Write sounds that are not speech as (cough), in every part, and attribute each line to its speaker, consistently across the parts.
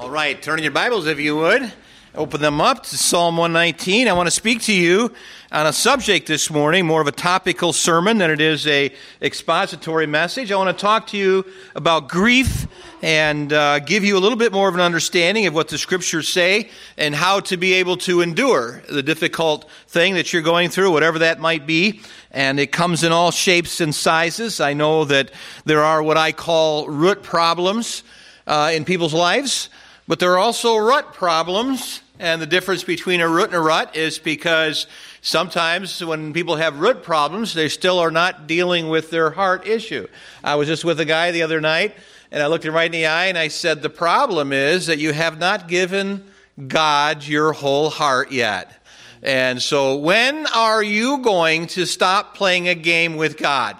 Speaker 1: All right, turn in your Bibles if you would. Open them up to Psalm 119. I want to speak to you on a subject this morning, more of a topical sermon than it is a expository message. I want to talk to you about grief and uh, give you a little bit more of an understanding of what the scriptures say and how to be able to endure the difficult thing that you're going through, whatever that might be. And it comes in all shapes and sizes. I know that there are what I call root problems uh, in people's lives. But there are also rut problems, and the difference between a root and a rut is because sometimes when people have root problems, they still are not dealing with their heart issue. I was just with a guy the other night, and I looked him right in the eye and I said, The problem is that you have not given God your whole heart yet. And so, when are you going to stop playing a game with God?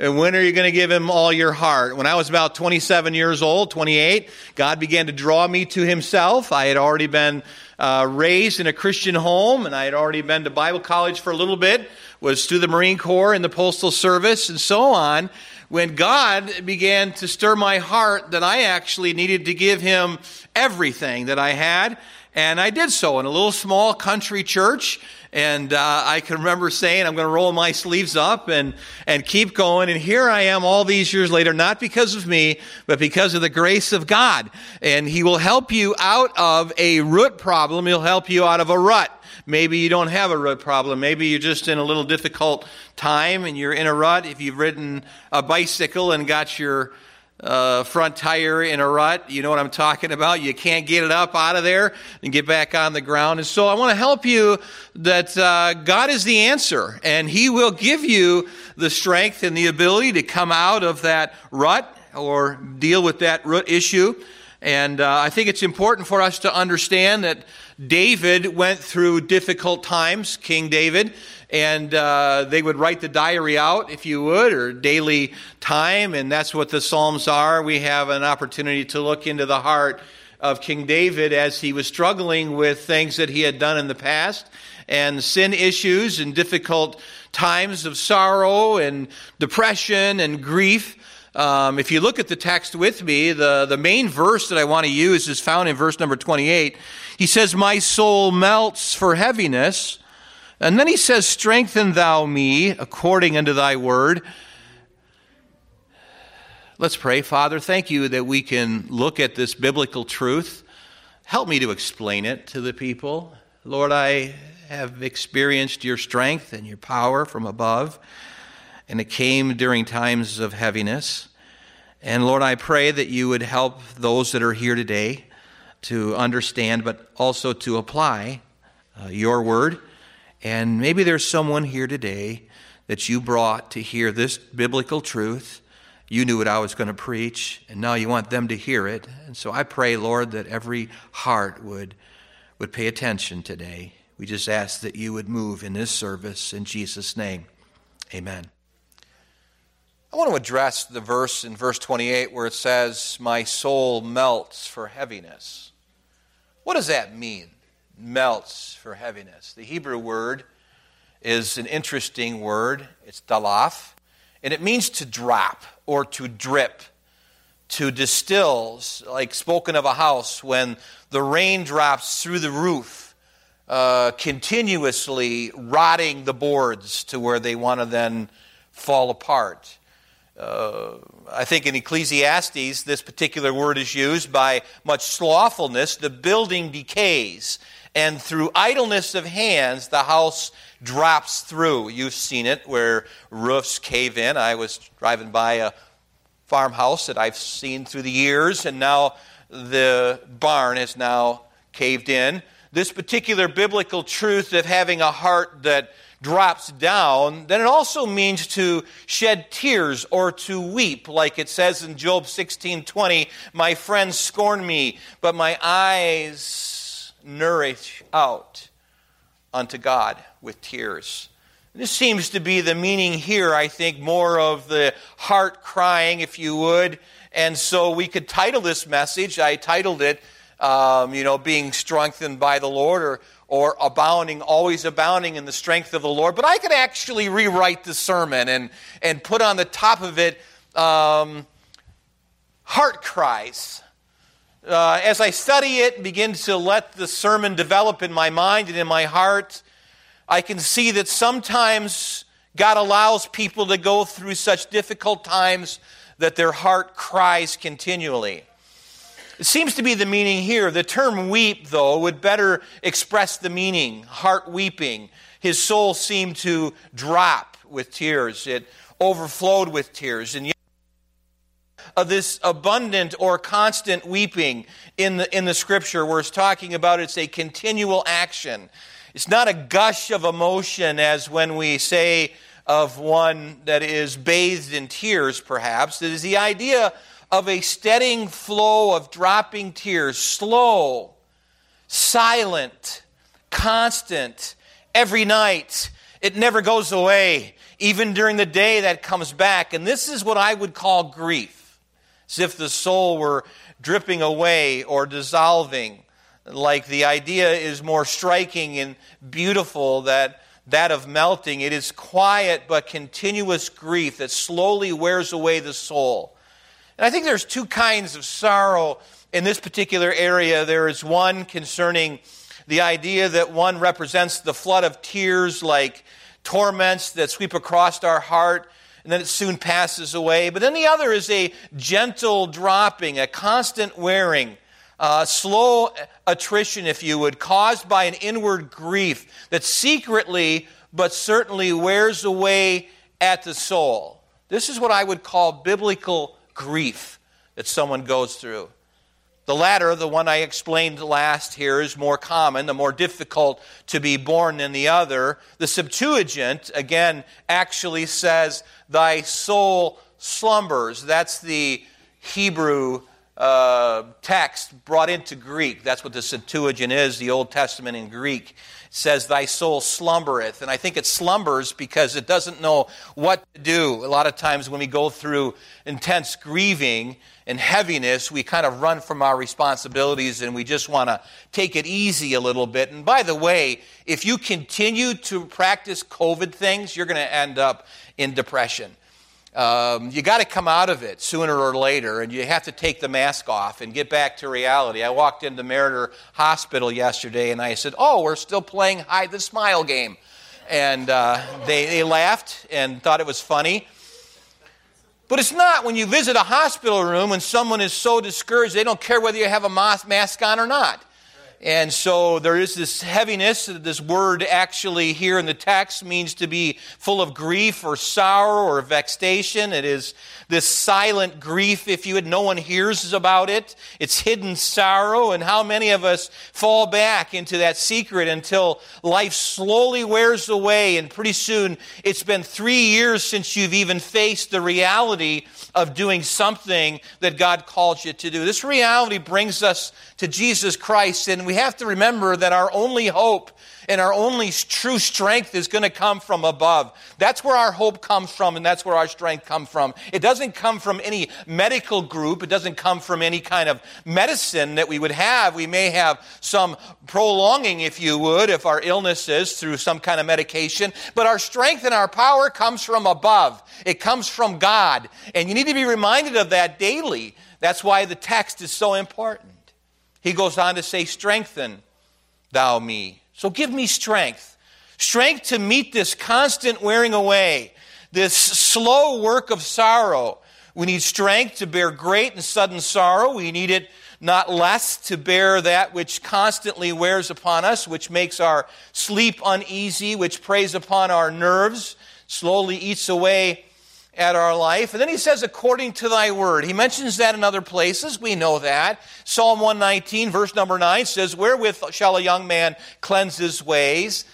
Speaker 1: And when are you going to give him all your heart? When I was about 27 years old, 28, God began to draw me to himself. I had already been uh, raised in a Christian home, and I had already been to Bible college for a little bit, was through the Marine Corps and the Postal Service, and so on. When God began to stir my heart that I actually needed to give him everything that I had, and I did so in a little small country church and uh, I can remember saying, I'm going to roll my sleeves up and, and keep going. And here I am all these years later, not because of me, but because of the grace of God. And He will help you out of a root problem. He'll help you out of a rut. Maybe you don't have a root problem. Maybe you're just in a little difficult time and you're in a rut. If you've ridden a bicycle and got your uh, front tire in a rut. You know what I'm talking about. You can't get it up out of there and get back on the ground. And so I want to help you that uh, God is the answer, and He will give you the strength and the ability to come out of that rut or deal with that root issue. And uh, I think it's important for us to understand that David went through difficult times, King David and uh, they would write the diary out, if you would, or daily time, and that's what the Psalms are. We have an opportunity to look into the heart of King David as he was struggling with things that he had done in the past and sin issues and difficult times of sorrow and depression and grief. Um, if you look at the text with me, the, the main verse that I want to use is found in verse number 28. He says, My soul melts for heaviness. And then he says, Strengthen thou me according unto thy word. Let's pray. Father, thank you that we can look at this biblical truth. Help me to explain it to the people. Lord, I have experienced your strength and your power from above, and it came during times of heaviness. And Lord, I pray that you would help those that are here today to understand, but also to apply uh, your word. And maybe there's someone here today that you brought to hear this biblical truth. You knew what I was going to preach, and now you want them to hear it. And so I pray, Lord, that every heart would, would pay attention today. We just ask that you would move in this service in Jesus' name. Amen. I want to address the verse in verse 28 where it says, My soul melts for heaviness. What does that mean? Melts for heaviness. The Hebrew word is an interesting word. It's dalaf, and it means to drop or to drip, to distill, like spoken of a house when the rain drops through the roof, uh, continuously rotting the boards to where they want to then fall apart. Uh, I think in Ecclesiastes, this particular word is used by much slothfulness. The building decays and through idleness of hands, the house drops through. You've seen it where roofs cave in. I was driving by a farmhouse that I've seen through the years, and now the barn is now caved in. This particular biblical truth of having a heart that drops down, then it also means to shed tears or to weep, like it says in Job 16:20, "My friends scorn me, but my eyes nourish out unto God with tears. This seems to be the meaning here, I think, more of the heart crying, if you would. And so we could title this message, I titled it, um, you know, being strengthened by the Lord or, or abounding, always abounding in the strength of the Lord. But I could actually rewrite the sermon and, and put on the top of it um, heart cries uh, as I study it and begin to let the sermon develop in my mind and in my heart, I can see that sometimes God allows people to go through such difficult times that their heart cries continually. It seems to be the meaning here. The term weep, though, would better express the meaning heart weeping. His soul seemed to drop with tears, it overflowed with tears. And of this abundant or constant weeping in the, in the scripture where it's talking about it's a continual action. It's not a gush of emotion as when we say of one that is bathed in tears, perhaps. It is the idea of a steadying flow of dropping tears, slow, silent, constant, every night. It never goes away, even during the day that comes back. And this is what I would call grief, as if the soul were dripping away or dissolving. Like the idea is more striking and beautiful that that of melting. It is quiet but continuous grief that slowly wears away the soul. And I think there's two kinds of sorrow in this particular area. There is one concerning the idea that one represents the flood of tears like torments that sweep across our heart and then it soon passes away. But then the other is a gentle dropping, a constant wearing uh, slow attrition, if you would, caused by an inward grief that secretly but certainly wears away at the soul. This is what I would call biblical grief that someone goes through. The latter, the one I explained last here, is more common, the more difficult to be born than the other. The Septuagint, again, actually says, Thy soul slumbers. That's the Hebrew uh, text brought into Greek. That's what the Septuagint is, the Old Testament in Greek. It says, Thy soul slumbereth. And I think it slumbers because it doesn't know what to do. A lot of times when we go through intense grieving and heaviness, we kind of run from our responsibilities and we just want to take it easy a little bit. And by the way, if you continue to practice COVID things, you're going to end up in depression um, you got to come out of it sooner or later, and you have to take the mask off and get back to reality. I walked into Meriter Hospital yesterday and I said, Oh, we're still playing hide the smile game. And uh, they, they laughed and thought it was funny. But it's not when you visit a hospital room and someone is so discouraged they don't care whether you have a mask on or not. And so there is this heaviness. This word actually here in the text means to be full of grief or sorrow or vexation. It is this silent grief, if you would. No one hears about it. It's hidden sorrow. And how many of us fall back into that secret until life slowly wears away and pretty soon it's been three years since you've even faced the reality of doing something that God calls you to do. This reality brings us to Jesus Christ, and we have to remember that our only hope and our only true strength is going to come from above. That's where our hope comes from, and that's where our strength comes from. It doesn't come from any medical group, it doesn't come from any kind of medicine that we would have. We may have some prolonging, if you would, if our illness is through some kind of medication, but our strength and our power comes from above. It comes from God, and you need to be reminded of that daily. That's why the text is so important. He goes on to say, Strengthen thou me. So give me strength. Strength to meet this constant wearing away, this slow work of sorrow. We need strength to bear great and sudden sorrow. We need it not less to bear that which constantly wears upon us, which makes our sleep uneasy, which preys upon our nerves, slowly eats away at our life. And then he says, according to thy word. He mentions that in other places. We know that. Psalm 119, verse number 9 says, Wherewith shall a young man cleanse his ways?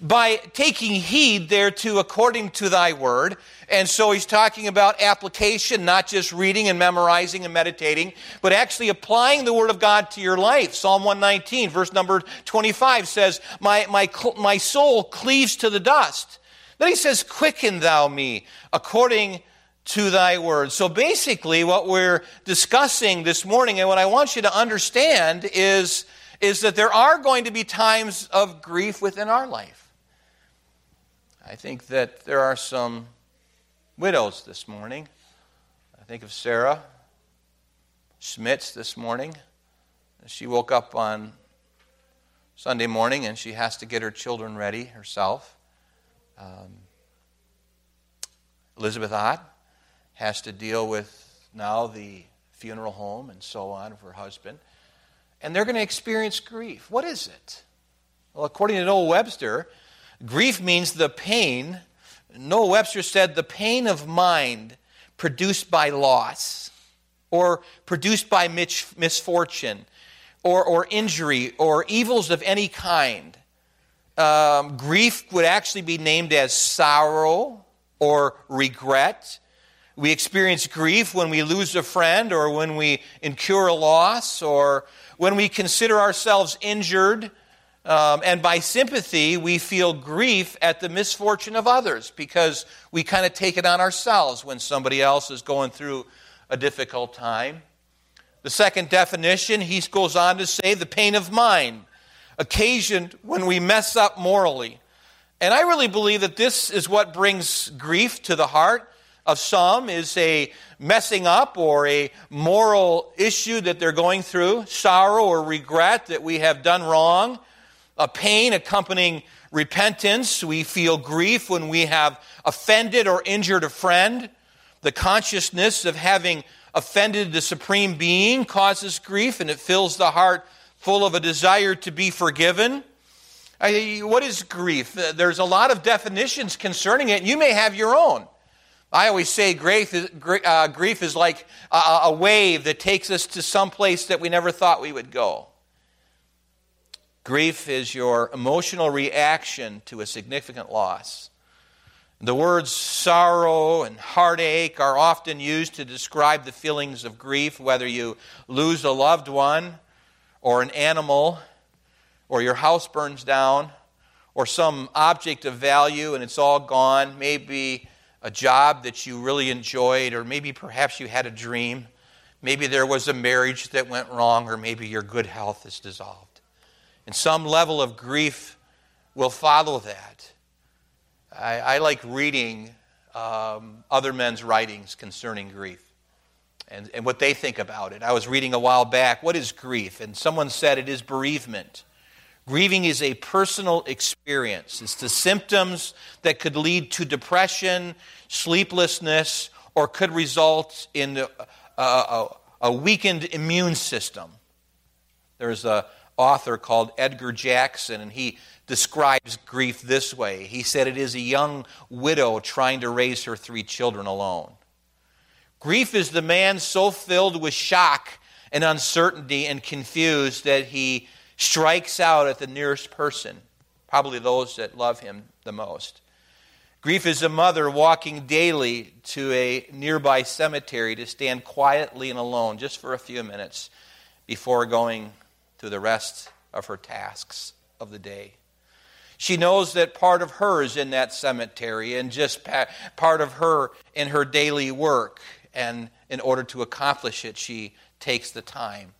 Speaker 1: By taking heed thereto according to thy word. And so he's talking about application, not just reading and memorizing and meditating, but actually applying the word of God to your life. Psalm 119, verse number 25 says, My, my, my soul cleaves to the dust. Then he says, Quicken thou me according to thy word. So basically, what we're discussing this morning and what I want you to understand is, is that there are going to be times of grief within our life. I think that there are some widows this morning. I think of Sarah Schmitz this morning. she woke up on Sunday morning and she has to get her children ready herself. Um, Elizabeth Ott has to deal with now the funeral home and so on of her husband. And they're going to experience grief. What is it? Well, according to Noah Webster, grief means the pain. Noah Webster said the pain of mind produced by loss or produced by misfortune or, or injury or evils of any kind. Um, grief would actually be named as sorrow or regret. We experience grief when we lose a friend or when we incur a loss or when we consider ourselves injured. Um, and by sympathy, we feel grief at the misfortune of others because we kind of take it on ourselves when somebody else is going through a difficult time. The second definition, he goes on to say, the pain of mind, occasioned when we mess up morally. And I really believe that this is what brings grief to the heart of some is a messing up or a moral issue that they're going through, sorrow or regret that we have done wrong, a pain accompanying repentance. We feel grief when we have offended or injured a friend. The consciousness of having offended the Supreme Being causes grief and it fills the heart full of a desire to be forgiven. I, what is grief? Uh, there's a lot of definitions concerning it. You may have your own. I always say grief is, uh, grief is like a, a wave that takes us to some place that we never thought we would go. Grief is your emotional reaction to a significant loss. The words sorrow and heartache are often used to describe the feelings of grief, whether you lose a loved one or an animal, or your house burns down, or some object of value and it's all gone, maybe a job that you really enjoyed, or maybe perhaps you had a dream. Maybe there was a marriage that went wrong, or maybe your good health is dissolved. And some level of grief will follow that. I, I like reading um, other men's writings concerning grief and, and what they think about it. I was reading a while back, What is grief? And someone said it is bereavement. Grieving is a personal experience. It's the symptoms that could lead to depression, sleeplessness, or could result in a, a, a weakened immune system. There's an author called Edgar Jackson, and he describes grief this way. He said it is a young widow trying to raise her three children alone. Grief is the man so filled with shock and uncertainty and confused that he strikes out at the nearest person, probably those that love him the most. Grief is a mother walking daily to a nearby cemetery to stand quietly and alone just for a few minutes before going to the rest of her tasks of the day. She knows that part of her is in that cemetery and just part of her in her daily work. And in order to accomplish it, she takes the time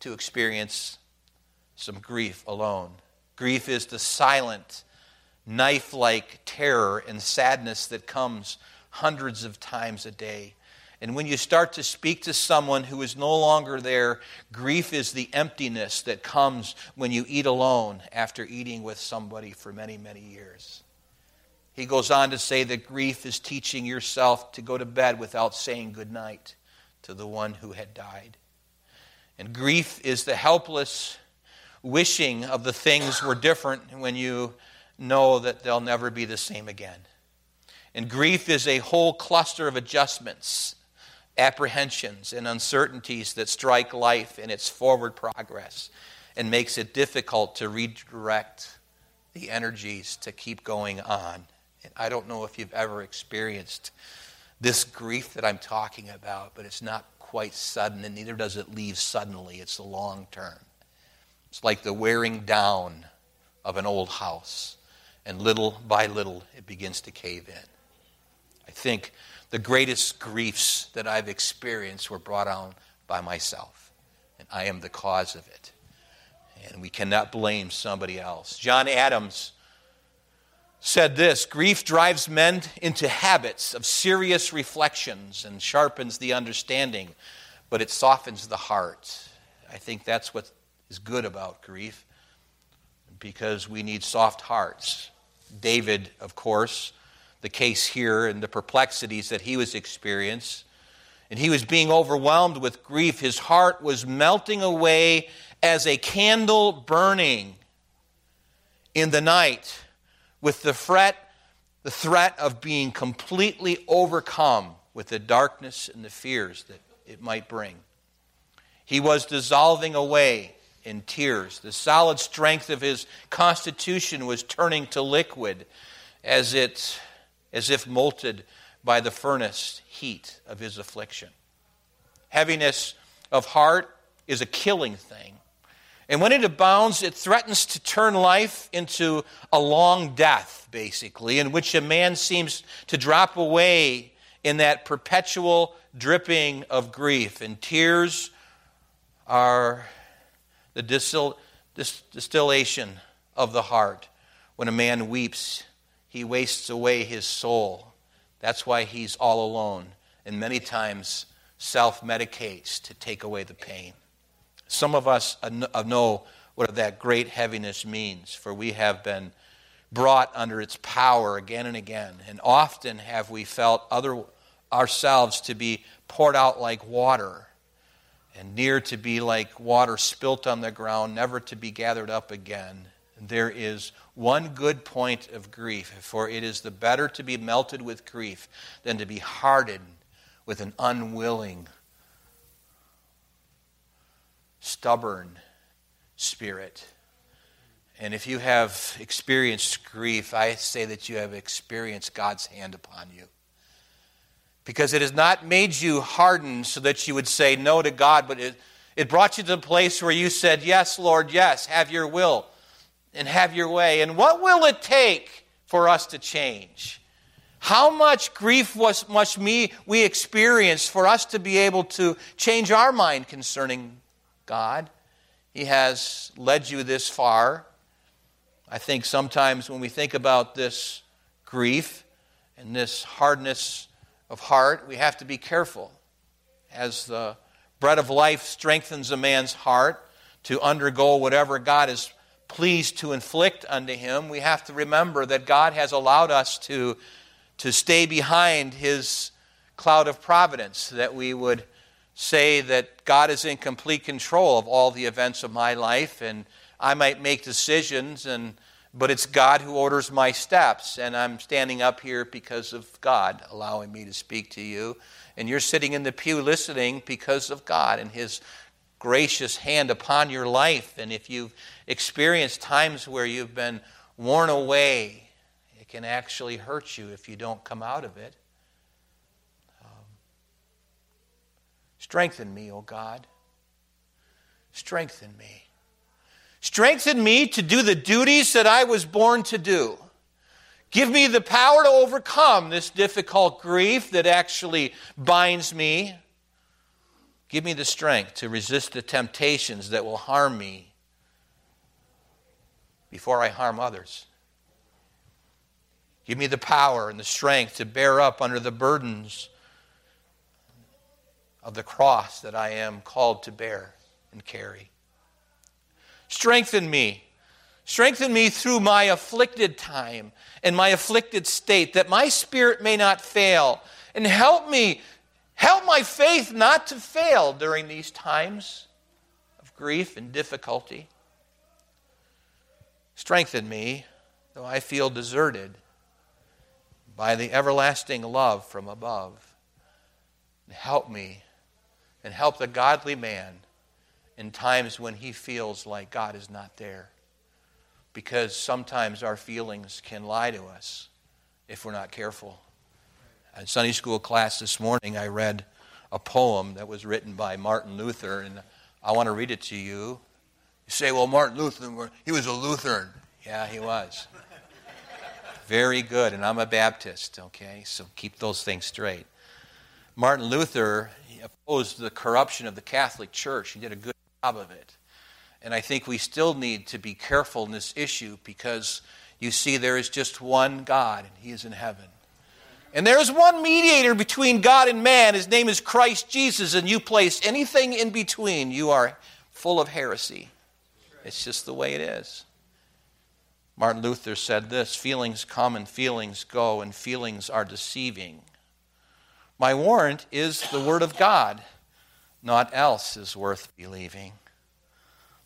Speaker 1: to experience some grief alone. Grief is the silent, knife like terror and sadness that comes hundreds of times a day and when you start to speak to someone who is no longer there, grief is the emptiness that comes when you eat alone after eating with somebody for many, many years. He goes on to say that grief is teaching yourself to go to bed without saying goodnight to the one who had died. And grief is the helpless wishing of the things were different when you know that they'll never be the same again. And grief is a whole cluster of adjustments apprehensions and uncertainties that strike life in its forward progress and makes it difficult to redirect the energies to keep going on. I don't know if you've ever experienced this grief that I'm talking about, but it's not quite sudden, and neither does it leave suddenly. It's the long term. It's like the wearing down of an old house, and little by little it begins to cave in. I think the greatest griefs that I've experienced were brought on by myself, and I am the cause of it. And we cannot blame somebody else. John Adams said this Grief drives men into habits of serious reflections and sharpens the understanding, but it softens the heart. I think that's what is good about grief because we need soft hearts. David, of course, the case here and the perplexities that he was experiencing. And he was being overwhelmed with grief. His heart was melting away as a candle burning in the night with the fret, the threat of being completely overcome with the darkness and the fears that it might bring. He was dissolving away in tears. The solid strength of his constitution was turning to liquid as, it, as if molted by the furnace heat of his affliction. Heaviness of heart is a killing thing. And when it abounds, it threatens to turn life into a long death, basically, in which a man seems to drop away in that perpetual dripping of grief. And tears are the distil, distillation of the heart. When a man weeps, he wastes away his soul. That's why he's all alone and many times self medicates to take away the pain. Some of us know what that great heaviness means, for we have been brought under its power again and again. And often have we felt other, ourselves to be poured out like water and near to be like water spilt on the ground, never to be gathered up again. There is one good point of grief, for it is the better to be melted with grief than to be hardened with an unwilling, stubborn spirit. And if you have experienced grief, I say that you have experienced God's hand upon you because it has not made you hardened so that you would say no to God, but it, it brought you to the place where you said, Yes, Lord, yes, have your will and have your way. And what will it take for us to change? How much grief was, must me, we experience for us to be able to change our mind concerning God? He has led you this far. I think sometimes when we think about this grief and this hardness of heart, we have to be careful. As the bread of life strengthens a man's heart to undergo whatever God is pleased to inflict unto him, we have to remember that God has allowed us to, to stay behind his cloud of providence, that we would say that God is in complete control of all the events of my life, and I might make decisions and but it's God who orders my steps. And I'm standing up here because of God allowing me to speak to you. And you're sitting in the pew listening because of God and His gracious hand upon your life. And if you've experienced times where you've been worn away, it can actually hurt you if you don't come out of it. Strengthen me, O God. Strengthen me. Strengthen me to do the duties that I was born to do. Give me the power to overcome this difficult grief that actually binds me. Give me the strength to resist the temptations that will harm me before I harm others. Give me the power and the strength to bear up under the burdens of the cross that I am called to bear and carry. Strengthen me. Strengthen me through my afflicted time and my afflicted state, that my spirit may not fail. And help me, help my faith not to fail during these times of grief and difficulty. Strengthen me, though I feel deserted, by the everlasting love from above. And help me and help the godly man in times when he feels like God is not there. Because sometimes our feelings can lie to us if we're not careful. In Sunday school class this morning, I read a poem that was written by Martin Luther, and I want to read it to you. You say, well, Martin Luther, he was a Lutheran. Yeah, he was. (laughs) Very good, and I'm a Baptist, okay? So keep those things straight. Martin Luther opposed the corruption of the Catholic Church. He did a good job of it. And I think we still need to be careful in this issue because you see, there is just one God, and He is in heaven. And there is one mediator between God and man. His name is Christ Jesus, and you place anything in between, you are full of heresy. It's just the way it is. Martin Luther said this feelings come and feelings go, and feelings are deceiving. My warrant is the Word of God, naught else is worth believing.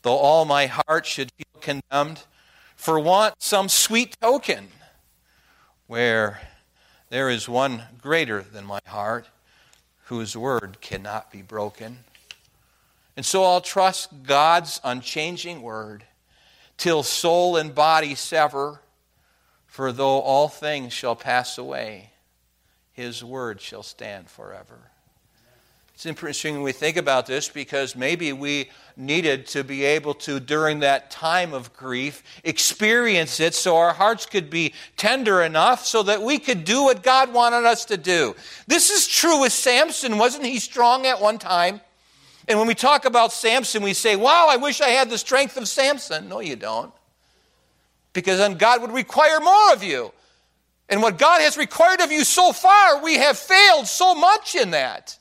Speaker 1: Though all my heart should feel condemned, for want some sweet token, where there is one greater than my heart, whose word cannot be broken. And so I'll trust God's unchanging word till soul and body sever. For though all things shall pass away, his word shall stand forever. It's interesting when we think about this because maybe we needed to be able to, during that time of grief, experience it so our hearts could be tender enough so that we could do what God wanted us to do. This is true with Samson. Wasn't he strong at one time? And when we talk about Samson, we say, wow, I wish I had the strength of Samson. No, you don't. Because then God would require more of you. And what God has required of you so far, we have failed so much in that.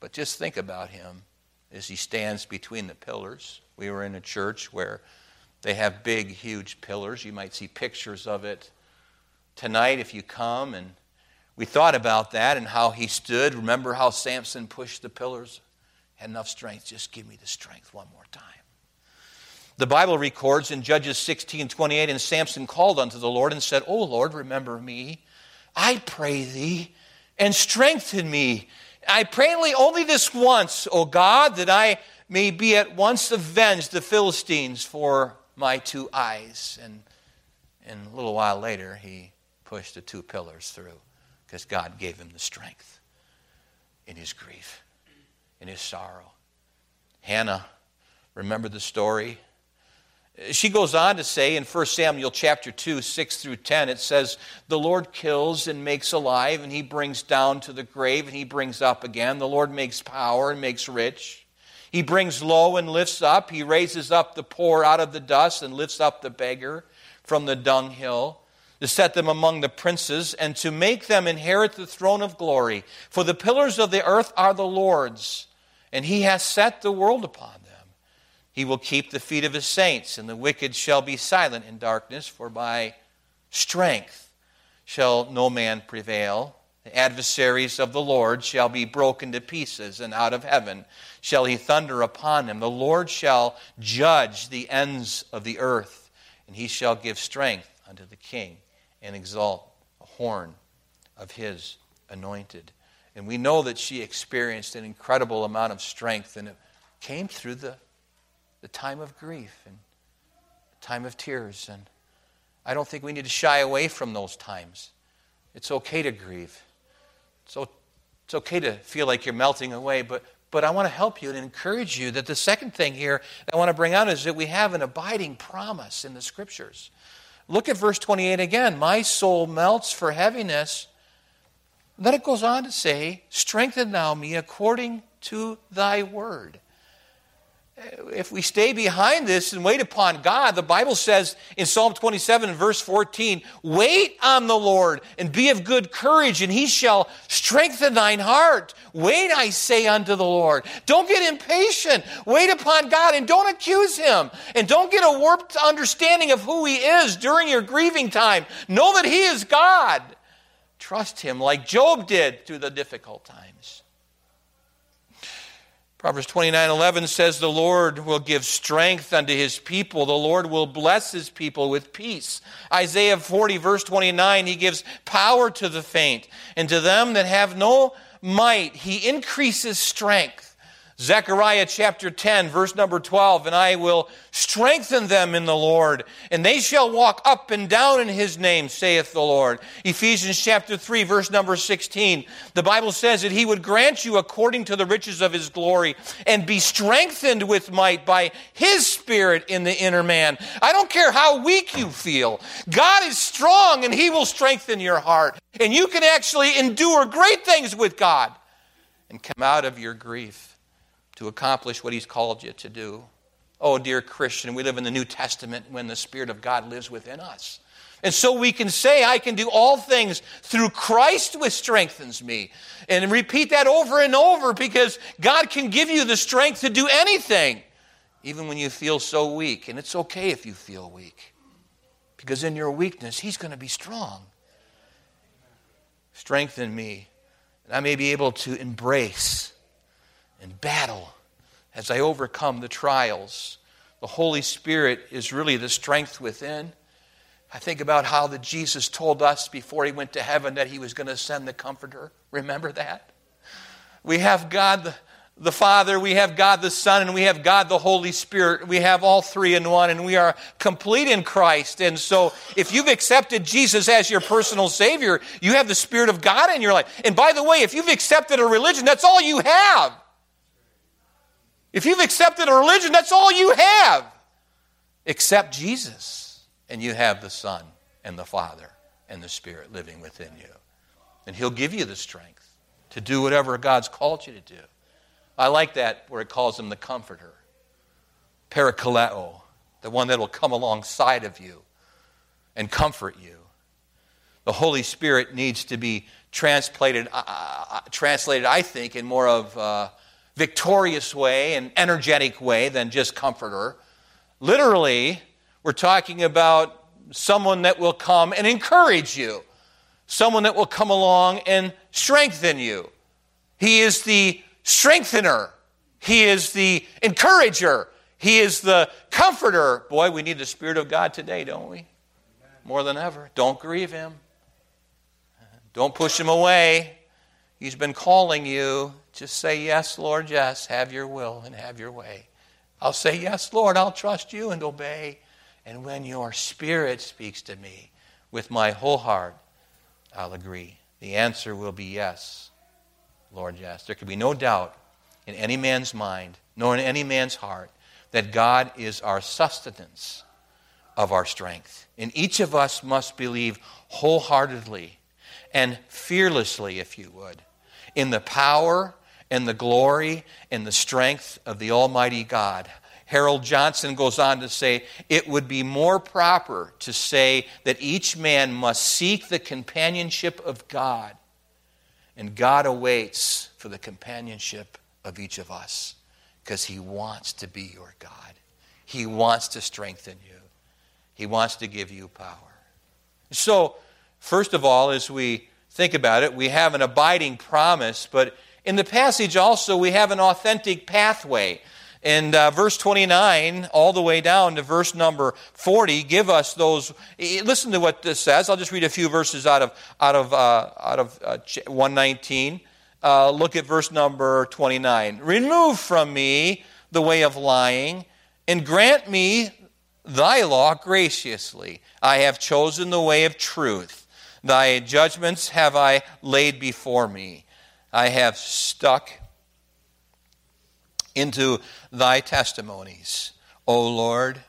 Speaker 1: But just think about him as he stands between the pillars. We were in a church where they have big, huge pillars. You might see pictures of it tonight if you come. And we thought about that and how he stood. Remember how Samson pushed the pillars? had enough strength. Just give me the strength one more time. The Bible records in Judges 16 28, and Samson called unto the Lord and said, O Lord, remember me. I pray thee, and strengthen me. I pray only this once, O God, that I may be at once avenged the Philistines for my two eyes. And, and a little while later, he pushed the two pillars through because God gave him the strength in his grief in his sorrow. Hannah, remember the story? She goes on to say in 1 Samuel chapter 2, 6 through 10, it says, The Lord kills and makes alive, and he brings down to the grave, and he brings up again. The Lord makes power and makes rich. He brings low and lifts up. He raises up the poor out of the dust and lifts up the beggar from the dunghill to set them among the princes and to make them inherit the throne of glory. For the pillars of the earth are the Lord's and he has set the world upon. He will keep the feet of his saints, and the wicked shall be silent in darkness, for by strength shall no man prevail. The adversaries of the Lord shall be broken to pieces, and out of heaven shall he thunder upon them. The Lord shall judge the ends of the earth, and he shall give strength unto the king, and exalt a horn of his anointed. And we know that she experienced an incredible amount of strength, and it came through the, the time of grief and the time of tears. And I don't think we need to shy away from those times. It's okay to grieve. So it's okay to feel like you're melting away, but, but I want to help you and encourage you that the second thing here I want to bring out is that we have an abiding promise in the scriptures. Look at verse 28 again. My soul melts for heaviness then it goes on to say, Strengthen thou me according to thy word. If we stay behind this and wait upon God, the Bible says in Psalm 27 verse 14, Wait on the Lord and be of good courage, and he shall strengthen thine heart. Wait, I say unto the Lord. Don't get impatient. Wait upon God and don't accuse him. And don't get a warped understanding of who he is during your grieving time. Know that he is God. Trust Him like Job did through the difficult times. Proverbs 29 11 says, The Lord will give strength unto his people. The Lord will bless his people with peace. Isaiah 40, verse 29, he gives power to the faint, and to them that have no might, he increases strength. Zechariah chapter 10, verse number 12, and I will strengthen them in the Lord, and they shall walk up and down in his name, saith the Lord. Ephesians chapter 3, verse number 16, the Bible says that he would grant you according to the riches of his glory and be strengthened with might by his spirit in the inner man. I don't care how weak you feel, God is strong and he will strengthen your heart, and you can actually endure great things with God and come out of your grief to accomplish what He's called you to do. Oh, dear Christian, we live in the New Testament when the Spirit of God lives within us. And so we can say, I can do all things through Christ which strengthens me. And repeat that over and over because God can give you the strength to do anything, even when you feel so weak. And it's okay if you feel weak because in your weakness, He's going to be strong. Strengthen me, and I may be able to embrace and battle as I overcome the trials. The Holy Spirit is really the strength within. I think about how that Jesus told us before he went to heaven that he was going to send the comforter. Remember that? We have God the Father, we have God the Son, and we have God the Holy Spirit. We have all three in one, and we are complete in Christ. And so, if you've accepted Jesus as your personal Savior, you have the Spirit of God in your life. And by the way, if you've accepted a religion, that's all you have. If you've accepted a religion, that's all you have. Accept Jesus, and you have the Son and the Father and the Spirit living within you. And He'll give you the strength to do whatever God's called you to do. I like that where it calls him the comforter. Parakaleo, the one that will come alongside of you and comfort you. The Holy Spirit needs to be translated, uh, uh, uh, translated I think, in more of a victorious way and energetic way than just comforter. Literally, we're talking about someone that will come and encourage you, someone that will come along and strengthen you. He is the strengthener. He is the encourager. He is the comforter. Boy, we need the Spirit of God today, don't we? More than ever. Don't grieve Him. Don't push Him away. He's been calling you. Just say, Yes, Lord, yes. Have your will and have your way. I'll say, Yes, Lord, I'll trust you and obey. And when your Spirit speaks to me with my whole heart, I'll agree. The answer will be yes. Lord, yes. There can be no doubt in any man's mind, nor in any man's heart, that God is our sustenance of our strength. And each of us must believe wholeheartedly and fearlessly, if you would, in the power and the glory and the strength of the Almighty God. Harold Johnson goes on to say, it would be more proper to say that each man must seek the companionship of God and God awaits for the companionship of each of us because He wants to be your God. He wants to strengthen you, He wants to give you power. So, first of all, as we think about it, we have an abiding promise, but in the passage also we have an authentic pathway. And uh, verse 29, all the way down to verse number 40, give us those. Listen to what this says. I'll just read a few verses out of, out of, uh, out of uh, 119. Uh, look at verse number 29. Remove from me the way of lying, and grant me thy law graciously. I have chosen the way of truth. Thy judgments have I laid before me. I have stuck into thy testimonies. O Lord,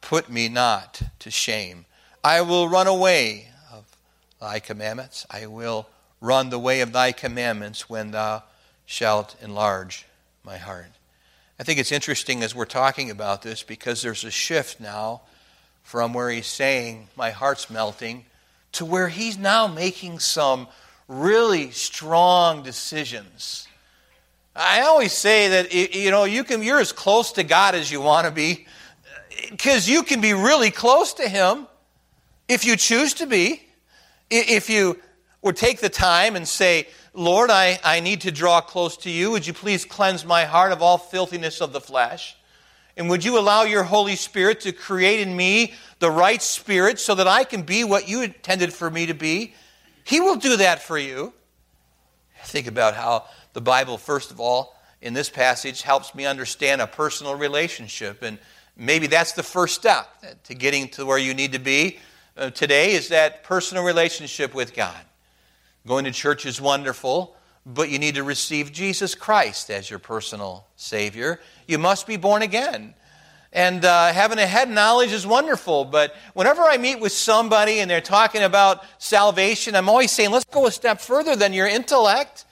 Speaker 1: put me not to shame. I will run away of thy commandments. I will run the way of thy commandments when thou shalt enlarge my heart. I think it's interesting as we're talking about this because there's a shift now from where he's saying, My heart's melting, to where he's now making some really strong decisions I always say that you know you can you're as close to God as you want to be because you can be really close to him if you choose to be. If you would take the time and say, Lord, I, I need to draw close to you. Would you please cleanse my heart of all filthiness of the flesh? And would you allow your Holy Spirit to create in me the right spirit so that I can be what you intended for me to be? He will do that for you. Think about how the Bible, first of all, in this passage, helps me understand a personal relationship. And maybe that's the first step to getting to where you need to be uh, today is that personal relationship with God. Going to church is wonderful, but you need to receive Jesus Christ as your personal Savior. You must be born again. And uh, having a head knowledge is wonderful, but whenever I meet with somebody and they're talking about salvation, I'm always saying, let's go a step further than your intellect.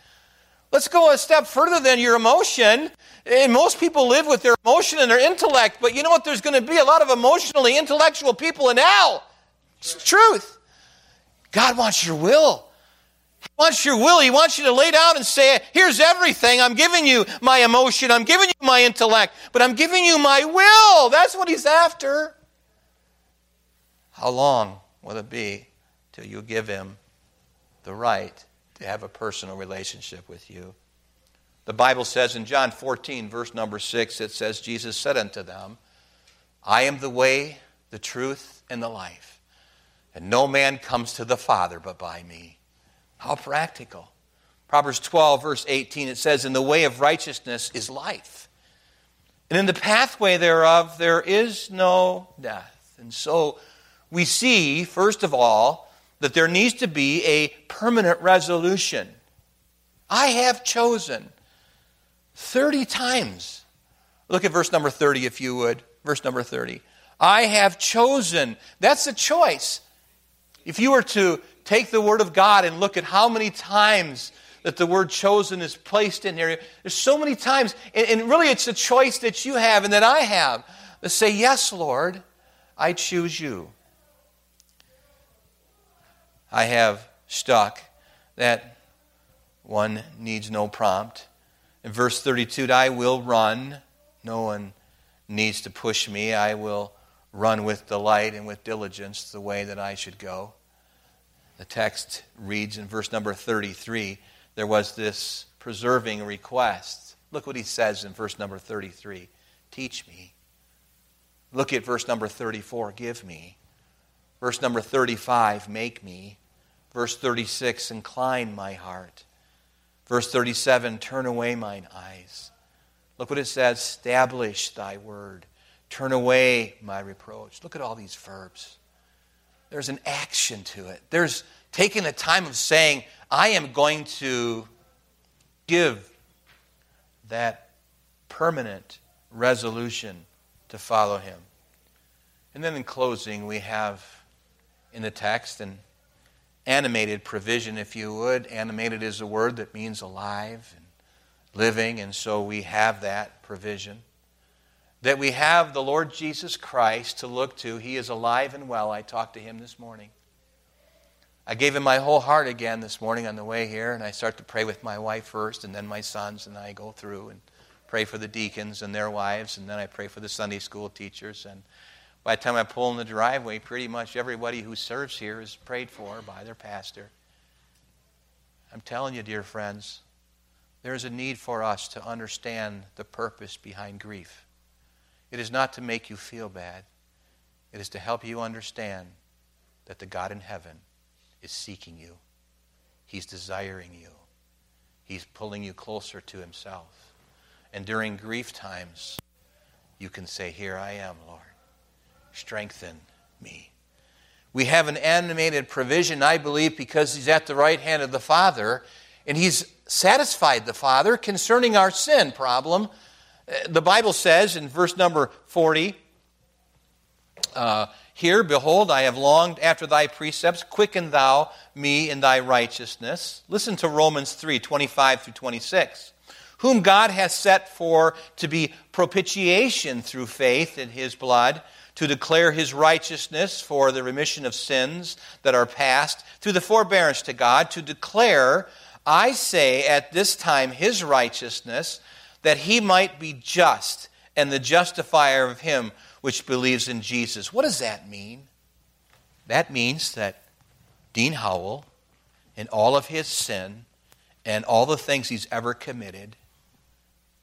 Speaker 1: Let's go a step further than your emotion. And most people live with their emotion and their intellect, but you know what? There's going to be a lot of emotionally intellectual people in hell. It's the truth. God wants your will. He wants your will. He wants you to lay down and say, Here's everything. I'm giving you my emotion. I'm giving you my intellect, but I'm giving you my will. That's what He's after. How long will it be till you give Him the right to have a personal relationship with you? The Bible says in John 14, verse number 6, it says, Jesus said unto them, I am the way, the truth, and the life. And no man comes to the Father but by me. How practical. Proverbs 12, verse 18, it says, In the way of righteousness is life. And in the pathway thereof, there is no death. And so we see, first of all, that there needs to be a permanent resolution. I have chosen 30 times. Look at verse number 30, if you would. Verse number 30. I have chosen. That's a choice. If you were to take the Word of God and look at how many times that the word chosen is placed in here. There's so many times, and, and, really it's a choice that you have and that I have to say, Yes, Lord, I choose you. I have stuck that one needs no prompt. In verse 32, I will run. No one needs to push me. I will run with delight and with diligence the way that I should go. The text reads in verse number 33 there was this preserving request. Look what he says in verse number 33 Teach me. Look at verse number 34 Give me. Verse number 35 Make me. Verse 36 Incline my heart. Verse 37 Turn away mine eyes. Look what it says Establish thy word. Turn away my reproach. Look at all these verbs. There's an action to it. There's taking the time of saying, I am going to give that permanent resolution to follow him. And then in closing, we have in the text an animated provision, if you would. Animated is a word that means alive and living, and so we have that provision that we have the Lord Jesus Christ to look to. He is alive and well. I talked to him this morning. I gave him my whole heart again this morning on the way here, and I start to pray with my wife first, and then my sons, and I go through and pray for the deacons and their wives, and then I pray for the Sunday school teachers. And by the time I pull in the driveway, pretty much everybody who serves here is prayed for by their pastor. I'm telling you, dear friends, there is a need for us to understand the purpose behind grief. It is not to make you feel bad, it is to help you understand that the God in heaven is seeking you, He's desiring you, He's pulling you closer to Himself. And during grief times, you can say, Here I am, Lord. Strengthen me. We have an animated provision, I believe, because He's at the right hand of the Father, and He's satisfied the Father concerning our sin problem the Bible says in verse number 40, uh, here, behold, I have longed after thy precepts. Quicken thou me in thy righteousness. Listen to Romans 3 25 through 26. Whom God hath set for to be propitiation through faith in his blood, to declare his righteousness for the remission of sins that are past, through the forbearance to God, to declare, I say, at this time his righteousness that he might be just and the justifier of him which believes in Jesus. What does that mean? That means that Dean Howell, in all of his sin and all the things he's ever committed,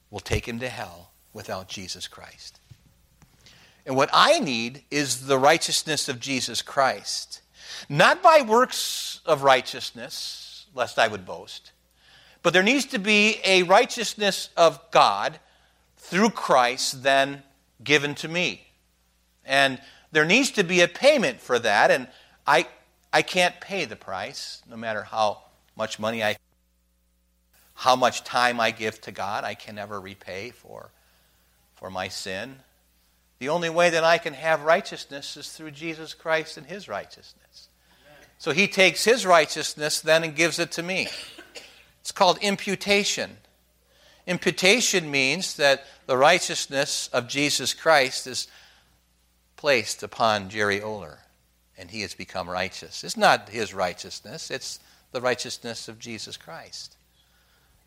Speaker 1: will take him to hell without Jesus Christ. And what I need is the righteousness of Jesus Christ. Not by works of righteousness, lest I would boast, but there needs to be a righteousness of God through Christ then given to me. And there needs to be a payment for that, and I, I can't pay the price, no matter how much money I how much time I give to God, I can never repay for, for my sin. The only way that I can have righteousness is through Jesus Christ and His righteousness. So He takes His righteousness then and gives it to me. It's called imputation. Imputation means that the righteousness of Jesus Christ is placed upon Jerry Oler, and he has become righteous. It's not his righteousness, it's the righteousness of Jesus Christ.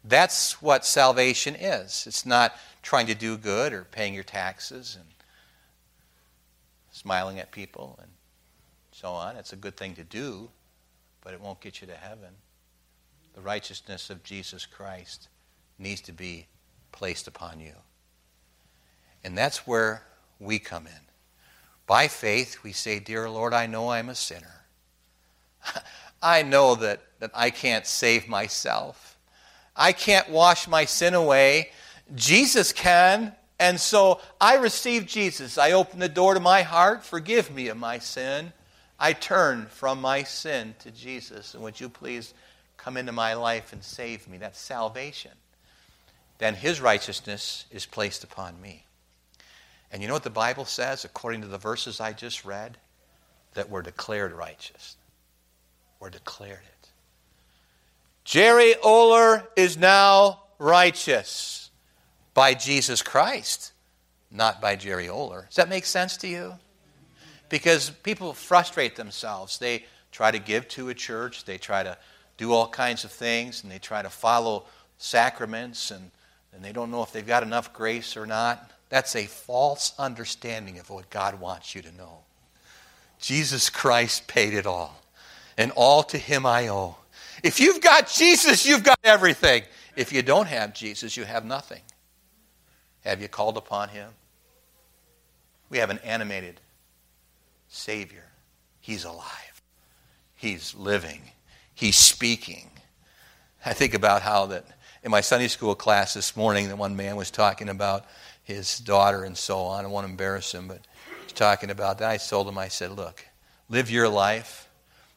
Speaker 1: That's what salvation is. It's not trying to do good or paying your taxes and smiling at people and so on. It's a good thing to do, but it won't get you to heaven. The righteousness of Jesus Christ needs to be placed upon you. And that's where we come in. By faith, we say, Dear Lord, I know I'm a sinner. (laughs) I know that, that I can't save myself. I can't wash my sin away. Jesus can. And so I receive Jesus. I open the door to my heart. Forgive me of my sin. I turn from my sin to Jesus. And would you please come into my life and save me? That's salvation. Then his righteousness is placed upon me. And you know what the Bible says, according to the verses I just read? That we're declared righteous. We're declared it. Jerry Oler is now righteous by Jesus Christ, not by Jerry Oler. Does that make sense to you? Because people frustrate themselves. They try to give to a church, they try to do all kinds of things, and they try to follow sacraments, and, and they don't know if they've got enough grace or not. That's a false understanding of what God wants you to know. Jesus Christ paid it all, and all to Him I owe. If you've got Jesus, you've got everything. If you don't have Jesus, you have nothing. Have you called upon Him? We have an animated Savior. He's alive, He's living, He's speaking. I think about how that in my Sunday school class this morning, the one man was talking about his daughter and so on. I won't embarrass him, but he's talking about that. I told him, I said, look, live your life.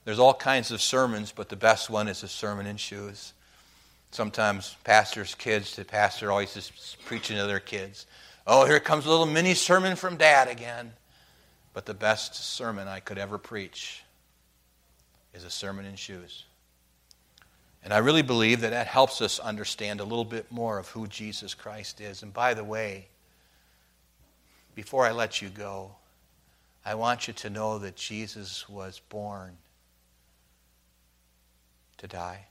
Speaker 1: There's all kinds of sermons, but the best one is a sermon in shoes. Sometimes pastors' kids, the pastor always is preaching to their kids. Oh, here comes a little mini sermon from dad again. But the best sermon I could ever preach is a sermon in shoes. And I really believe that that helps us understand a little bit more of who Jesus Christ is. And by the way, before I let you go, I want you to know that Jesus was born to die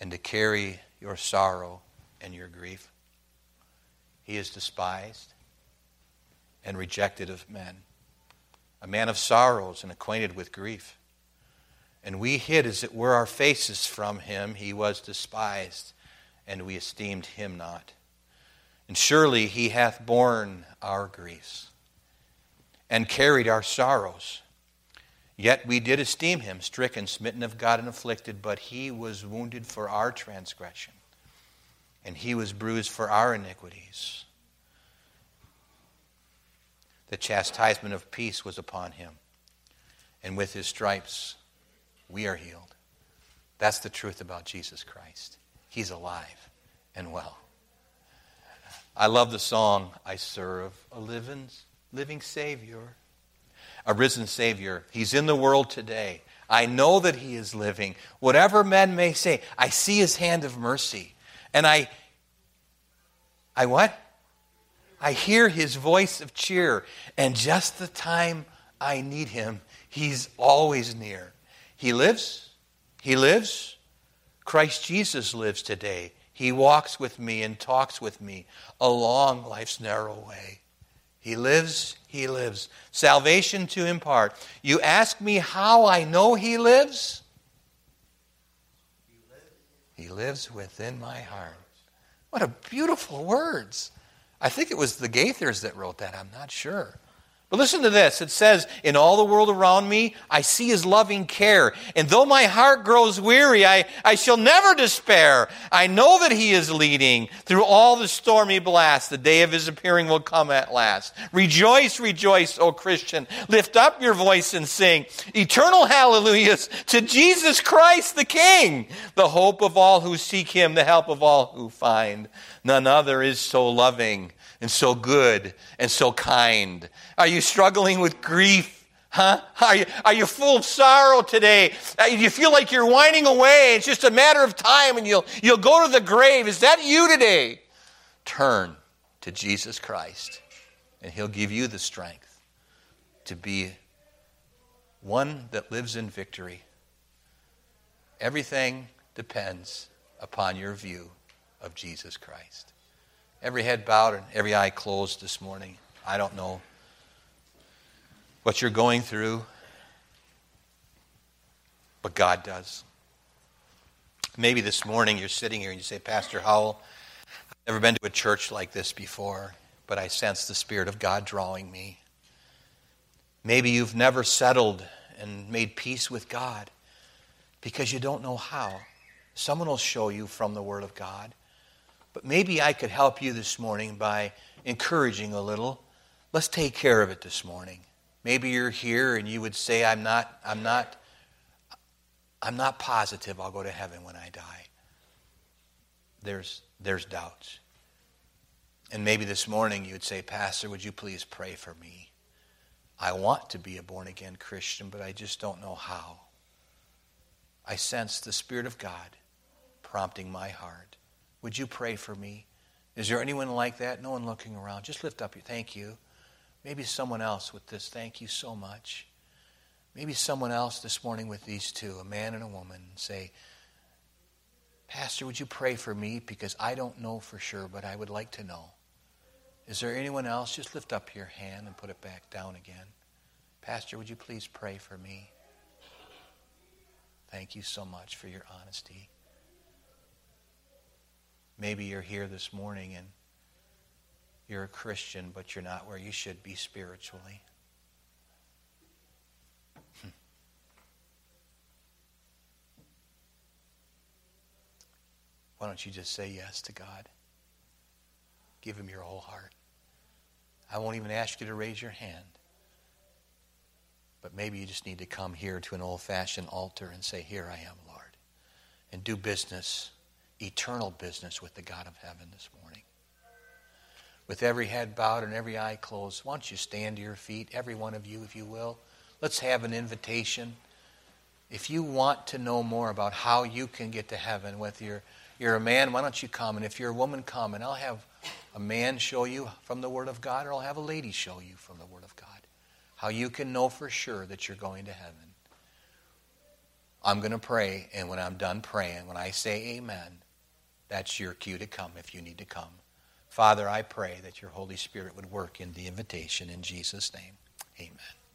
Speaker 1: and to carry your sorrow and your grief. He is despised and rejected of men, a man of sorrows and acquainted with grief. And we hid, as it were, our faces from him. He was despised, and we esteemed him not. And surely he hath borne our griefs and carried our sorrows. Yet we did esteem him stricken, smitten of God, and afflicted, but he was wounded for our transgression, and he was bruised for our iniquities. The chastisement of peace was upon him, and with his stripes we are healed. That's the truth about Jesus Christ. He's alive and well. I love the song, I serve a living, living Savior, a risen Savior. He's in the world today. I know that He is living. Whatever men may say, I see His hand of mercy. And I, I what? I hear His voice of cheer. And just the time I need Him, He's always near. He lives. He lives. Christ Jesus lives today. He walks with me and talks with me along life's narrow way. He lives, He lives. Salvation to impart. You ask me how I know He lives? He lives within my heart. What a beautiful words. I think it was the Gaithers that wrote that. I'm not sure. But listen to this. It says, In all the world around me, I see his loving care. And though my heart grows weary, I, I shall never despair. I know that he is leading through all the stormy blasts. The day of his appearing will come at last. Rejoice, rejoice, O Christian. Lift up your voice and sing eternal hallelujahs to Jesus Christ the King, the hope of all who seek him, the help of all who find. None other is so loving and so good and so kind. Are you struggling with grief? Huh? Are you, are you full of sorrow today? Uh, you feel like you're whining away? It's just a matter of time and you'll, you'll go to the grave. Is that you today? Turn to Jesus Christ and He'll give you the strength to be one that lives in victory. Everything depends upon your view of Jesus Christ. Every head bowed and every eye closed this morning. I don't know what you're going through, but God does. Maybe this morning you're sitting here and you say, Pastor Howell, I've never been to a church like this before, but I sense the Spirit of God drawing me. Maybe you've never settled and made peace with God because you don't know how. Someone will show you from the Word of God. But maybe I could help you this morning by encouraging a little. Let's take care of it this morning. Maybe you're here and you would say, I'm not, I'm not, I'm not positive I'll go to heaven when I die. There's, there's doubts. And maybe this morning you'd say, Pastor, would you please pray for me? I want to be a born again Christian, but I just don't know how. I sense the Spirit of God prompting my heart. Would you pray for me? Is there anyone like that? No one looking around. Just lift up your thank you. Maybe someone else with this. Thank you so much. Maybe someone else this morning with these two, a man and a woman, say, Pastor, would you pray for me? Because I don't know for sure, but I would like to know. Is there anyone else? Just lift up your hand and put it back down again. Pastor, would you please pray for me? Thank you so much for your honesty. Maybe you're here this morning and you're a Christian, but you're not where you should be spiritually. Hmm. Why don't you just say yes to God? Give Him your whole heart. I won't even ask you to raise your hand. But maybe you just need to come here to an old fashioned altar and say, Here I am, Lord. And do business eternal business with the God of heaven this morning. With every head bowed and every eye closed, why don't you stand to your feet, every one of you, if you will? Let's have an invitation. If you want to know more about how you can get to heaven, whether you're, you're a man, why don't you come? And if you're a woman, come. And I'll have a man show you from the Word of God, or I'll have a lady show you from the Word of God how you can know for sure that you're going to heaven. I'm going to pray, and when I'm done praying, when I say amen, that's your cue to come if you need to come. Father, I pray that your Holy Spirit would work in the invitation in Jesus' name. Amen.